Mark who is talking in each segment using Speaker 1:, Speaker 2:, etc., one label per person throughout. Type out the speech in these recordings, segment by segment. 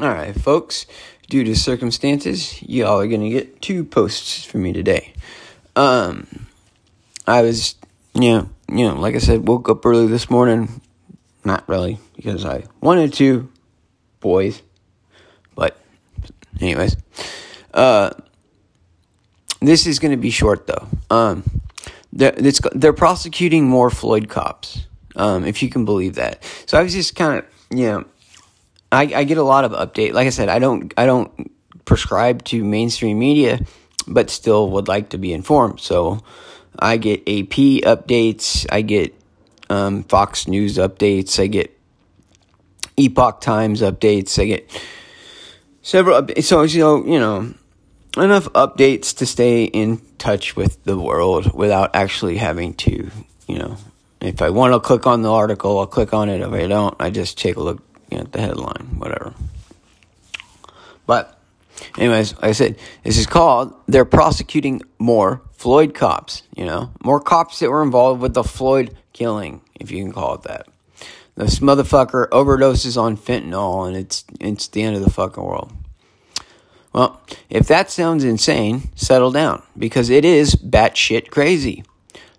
Speaker 1: Alright, folks, due to circumstances, y'all are gonna get two posts from me today. Um, I was, you know, you know, like I said, woke up early this morning. Not really, because I wanted to, boys. But, anyways, uh, this is gonna be short though. Um, they're, they're prosecuting more Floyd cops, um, if you can believe that. So I was just kind of, you know I, I get a lot of update. Like I said, I don't I don't prescribe to mainstream media, but still would like to be informed. So I get AP updates. I get um, Fox News updates. I get Epoch Times updates. I get several. So know, you know, enough updates to stay in touch with the world without actually having to, you know, if I want to click on the article, I'll click on it. If I don't, I just take a look know, the headline, whatever. But, anyways, like I said, this is called They're Prosecuting More Floyd Cops, you know, more cops that were involved with the Floyd killing, if you can call it that. This motherfucker overdoses on fentanyl and it's it's the end of the fucking world. Well, if that sounds insane, settle down because it is batshit crazy.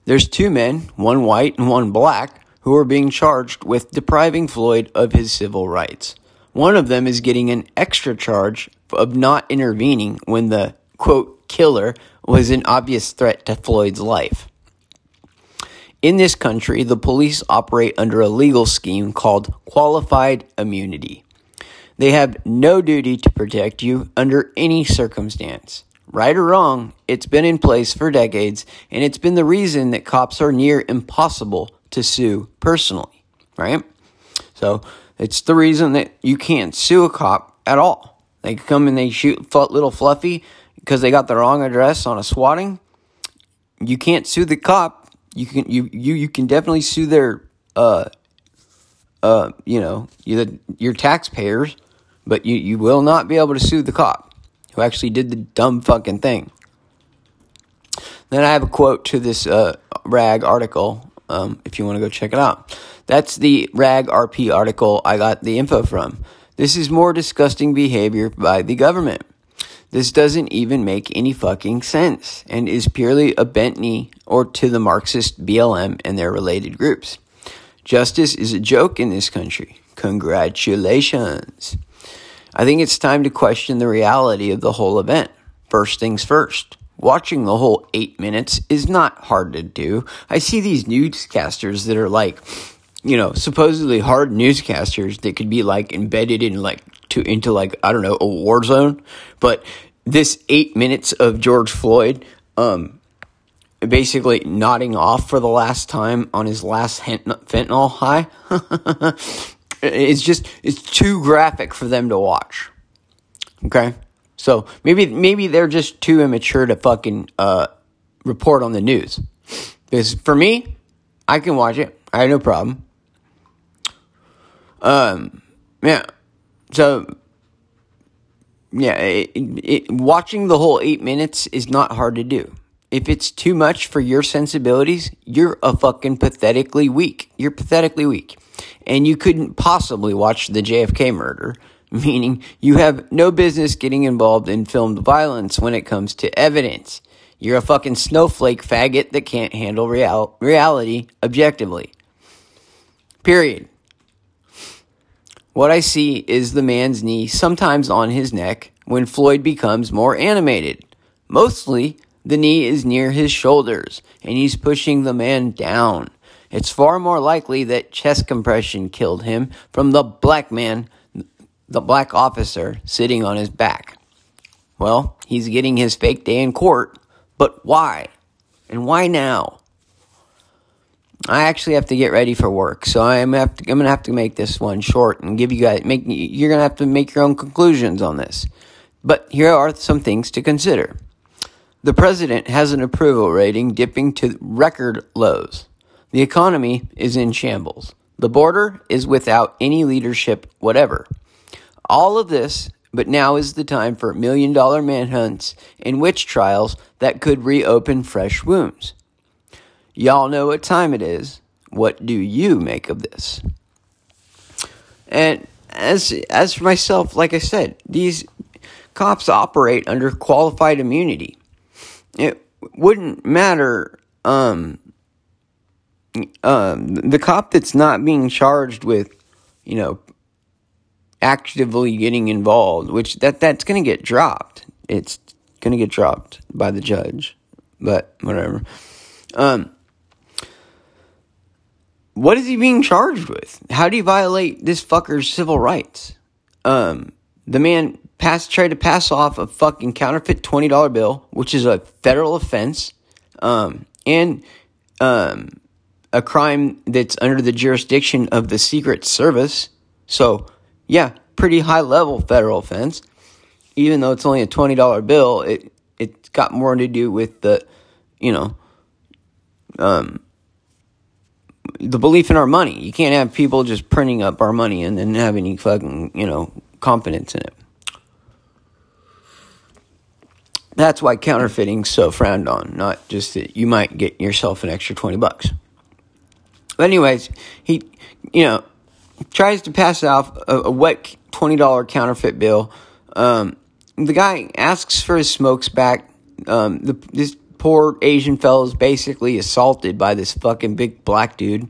Speaker 1: There's two men, one white and one black, who are being charged with depriving Floyd of his civil rights. One of them is getting an extra charge of not intervening when the quote killer was an obvious threat to Floyd's life. In this country, the police operate under a legal scheme called qualified immunity. They have no duty to protect you under any circumstance. Right or wrong, it's been in place for decades, and it's been the reason that cops are near impossible to sue personally, right? So it's the reason that you can't sue a cop at all. They come and they shoot little Fluffy because they got the wrong address on a swatting. You can't sue the cop. You can you you you can definitely sue their uh uh you know you, your taxpayers, but you you will not be able to sue the cop who actually did the dumb fucking thing. Then I have a quote to this uh, rag article um, if you want to go check it out. That's the RAG RP article I got the info from. This is more disgusting behavior by the government. This doesn't even make any fucking sense and is purely a bent knee or to the Marxist BLM and their related groups. Justice is a joke in this country. Congratulations. I think it's time to question the reality of the whole event. First things first. Watching the whole eight minutes is not hard to do. I see these newscasters that are like, you know, supposedly hard newscasters that could be like embedded in like to into like I don't know a war zone, but this eight minutes of George Floyd, um, basically nodding off for the last time on his last fentanyl high. it's just it's too graphic for them to watch. Okay. So maybe maybe they're just too immature to fucking uh, report on the news. Because for me, I can watch it. I have no problem. Um, yeah. So yeah, it, it, watching the whole eight minutes is not hard to do. If it's too much for your sensibilities, you're a fucking pathetically weak. You're pathetically weak. And you couldn't possibly watch the JFK murder meaning you have no business getting involved in filmed violence when it comes to evidence. You're a fucking snowflake faggot that can't handle real- reality objectively. Period. What I see is the man's knee sometimes on his neck when Floyd becomes more animated. Mostly, the knee is near his shoulders and he's pushing the man down. It's far more likely that chest compression killed him from the black man the black officer sitting on his back. Well, he's getting his fake day in court, but why? And why now? I actually have to get ready for work, so I'm gonna have to, I'm gonna have to make this one short and give you guys make you're gonna have to make your own conclusions on this. But here are some things to consider. The president has an approval rating dipping to record lows. The economy is in shambles. The border is without any leadership whatever. All of this, but now is the time for million dollar manhunts and witch trials that could reopen fresh wounds. Y'all know what time it is. What do you make of this? And as as for myself, like I said, these cops operate under qualified immunity. It wouldn't matter. Um, um, the cop that's not being charged with, you know, actively getting involved, which that that's going to get dropped. It's going to get dropped by the judge, but whatever. Um, what is he being charged with? How do you violate this fucker's civil rights? Um, the man passed tried to pass off a fucking counterfeit twenty dollar bill, which is a federal offense, um, and um, a crime that's under the jurisdiction of the Secret Service. So, yeah, pretty high level federal offense. Even though it's only a twenty dollar bill, it it's got more to do with the, you know, um, the belief in our money. You can't have people just printing up our money and then have any fucking, you know, confidence in it. That's why counterfeiting's so frowned on, not just that you might get yourself an extra 20 bucks. But anyways, he, you know, tries to pass off a, a wet $20 counterfeit bill. Um, the guy asks for his smokes back. Um, the, this poor Asian fellow is basically assaulted by this fucking big black dude.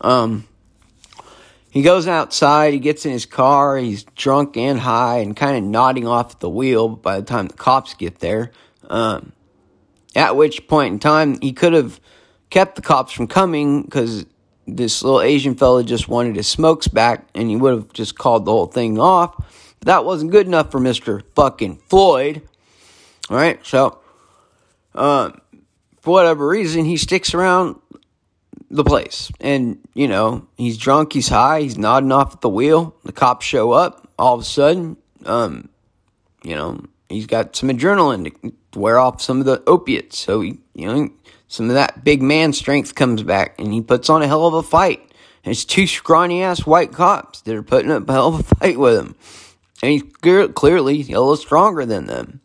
Speaker 1: Um, he goes outside, he gets in his car, he's drunk and high and kind of nodding off at the wheel by the time the cops get there. Um, at which point in time, he could have kept the cops from coming because this little Asian fella just wanted his smokes back and he would have just called the whole thing off. But that wasn't good enough for Mr. fucking Floyd. All right, so uh, for whatever reason, he sticks around the place. And, you know, he's drunk, he's high, he's nodding off at the wheel. The cops show up. All of a sudden, um, you know, he's got some adrenaline to wear off some of the opiates. So, he, you know, some of that big man strength comes back and he puts on a hell of a fight. And it's two scrawny ass white cops that are putting up a hell of a fight with him. And he's clearly a little stronger than them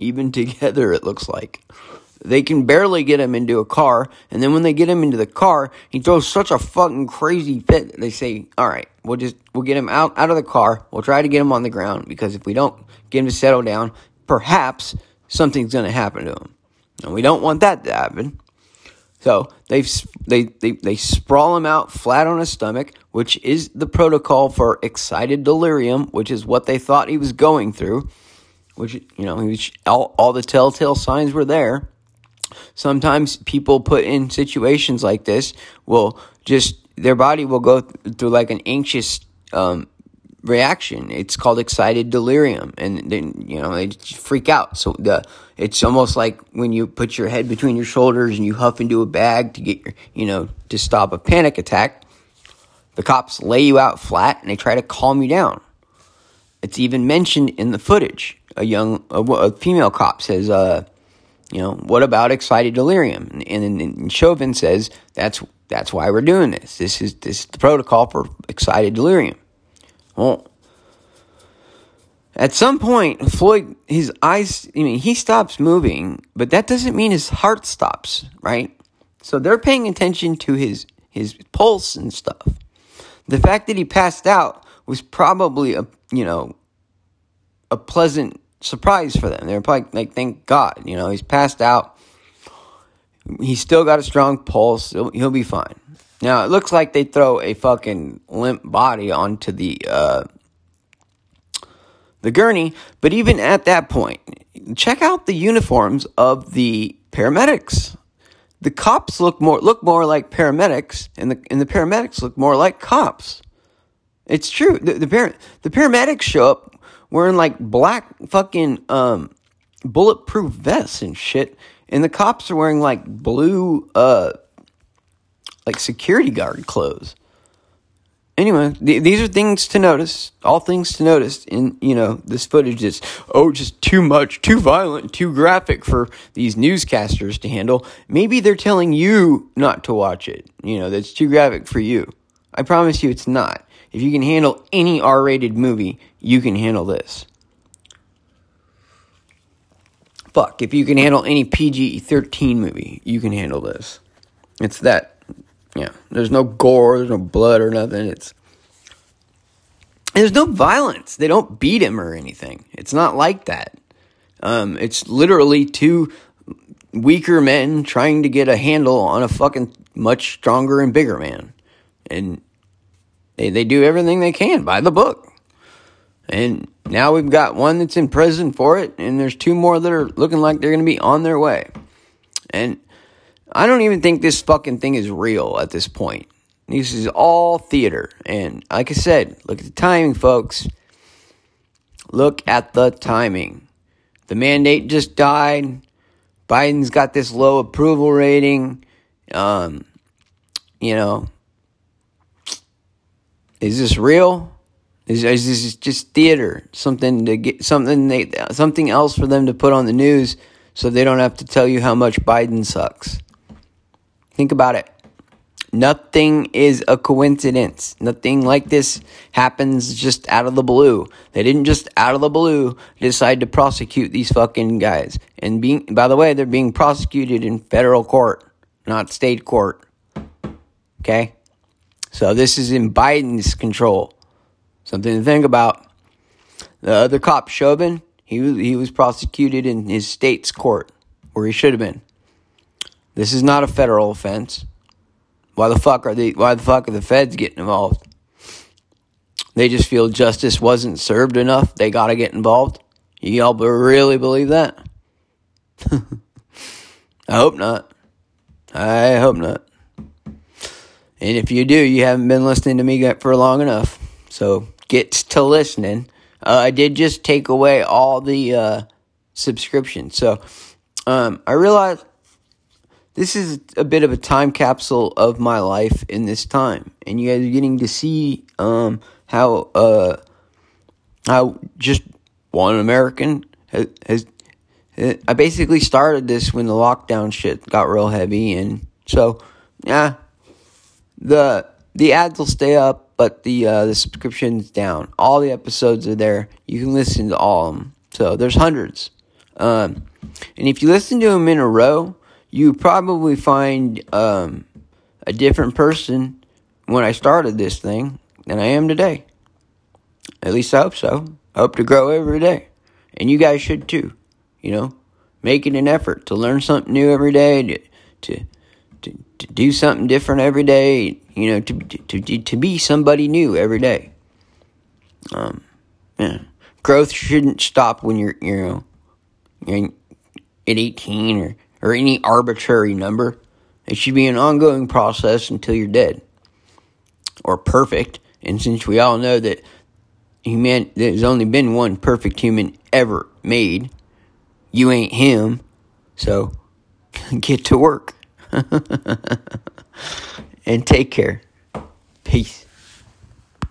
Speaker 1: even together, it looks like. They can barely get him into a car, and then when they get him into the car, he throws such a fucking crazy fit that they say, "All right, we'll just we'll get him out out of the car. We'll try to get him on the ground because if we don't get him to settle down, perhaps something's going to happen to him, and we don't want that to happen." So they they they they sprawl him out flat on his stomach, which is the protocol for excited delirium, which is what they thought he was going through which you know was, all, all the telltale signs were there sometimes people put in situations like this will just their body will go through like an anxious um, reaction. It's called excited delirium. And then you know they freak out. So the it's almost like when you put your head between your shoulders and you huff into a bag to get your you know to stop a panic attack the cops lay you out flat and they try to calm you down. It's even mentioned in the footage. A young a, a female cop says, uh, you know, what about excited delirium? And, and, and Chauvin says that's that's why we're doing this. This is this is the protocol for excited delirium. Well, at some point, Floyd, his eyes, I mean, he stops moving, but that doesn't mean his heart stops, right? So they're paying attention to his his pulse and stuff. The fact that he passed out was probably a you know a pleasant surprise for them. They're probably like, thank God, you know, he's passed out. He's still got a strong pulse. He'll, he'll be fine. Now, it looks like they throw a fucking limp body onto the, uh, the gurney, but even at that point, check out the uniforms of the paramedics. The cops look more look more like paramedics, and the and the paramedics look more like cops. It's true. The the, par- the paramedics show up wearing like black fucking um, bulletproof vests and shit, and the cops are wearing like blue uh, like security guard clothes. Anyway, th- these are things to notice. All things to notice in you know this footage is oh just too much, too violent, too graphic for these newscasters to handle. Maybe they're telling you not to watch it. You know that's too graphic for you. I promise you, it's not. If you can handle any R rated movie, you can handle this. Fuck, if you can handle any PG 13 movie, you can handle this. It's that, yeah. There's no gore, there's no blood or nothing. It's there's no violence. They don't beat him or anything. It's not like that. Um, it's literally two weaker men trying to get a handle on a fucking much stronger and bigger man. And they, they do everything they can by the book. And now we've got one that's in prison for it, and there's two more that are looking like they're going to be on their way. And I don't even think this fucking thing is real at this point. This is all theater. And like I said, look at the timing, folks. Look at the timing. The mandate just died. Biden's got this low approval rating. Um, you know, is this real? Is, is this just theater? Something to get something they something else for them to put on the news so they don't have to tell you how much Biden sucks. Think about it. Nothing is a coincidence. Nothing like this happens just out of the blue. They didn't just out of the blue decide to prosecute these fucking guys. And being by the way, they're being prosecuted in federal court, not state court. Okay? So this is in Biden's control. Something to think about. The other cop, Chauvin, he he was prosecuted in his state's court, where he should have been. This is not a federal offense. Why the fuck are they? Why the fuck are the feds getting involved? They just feel justice wasn't served enough. They got to get involved. Y'all really believe that? I hope not. I hope not. And if you do, you haven't been listening to me for long enough. So get to listening. Uh, I did just take away all the uh, subscriptions. So um, I realized this is a bit of a time capsule of my life in this time. And you guys are getting to see um, how uh, how just one American has, has I basically started this when the lockdown shit got real heavy, and so yeah, the the ads will stay up, but the uh, the subscription's down. All the episodes are there. You can listen to all of them. So there's hundreds. Um, and if you listen to them in a row, you probably find um, a different person when I started this thing than I am today. At least I hope so. I hope to grow every day. And you guys should too. You know, making an effort to learn something new every day, to, to to, to do something different every day, you know, to, to, to, to be somebody new every day. Um, yeah. Growth shouldn't stop when you're, you know, you're at 18 or, or any arbitrary number. It should be an ongoing process until you're dead or perfect. And since we all know that human, there's only been one perfect human ever made, you ain't him. So get to work. and take care. Peace.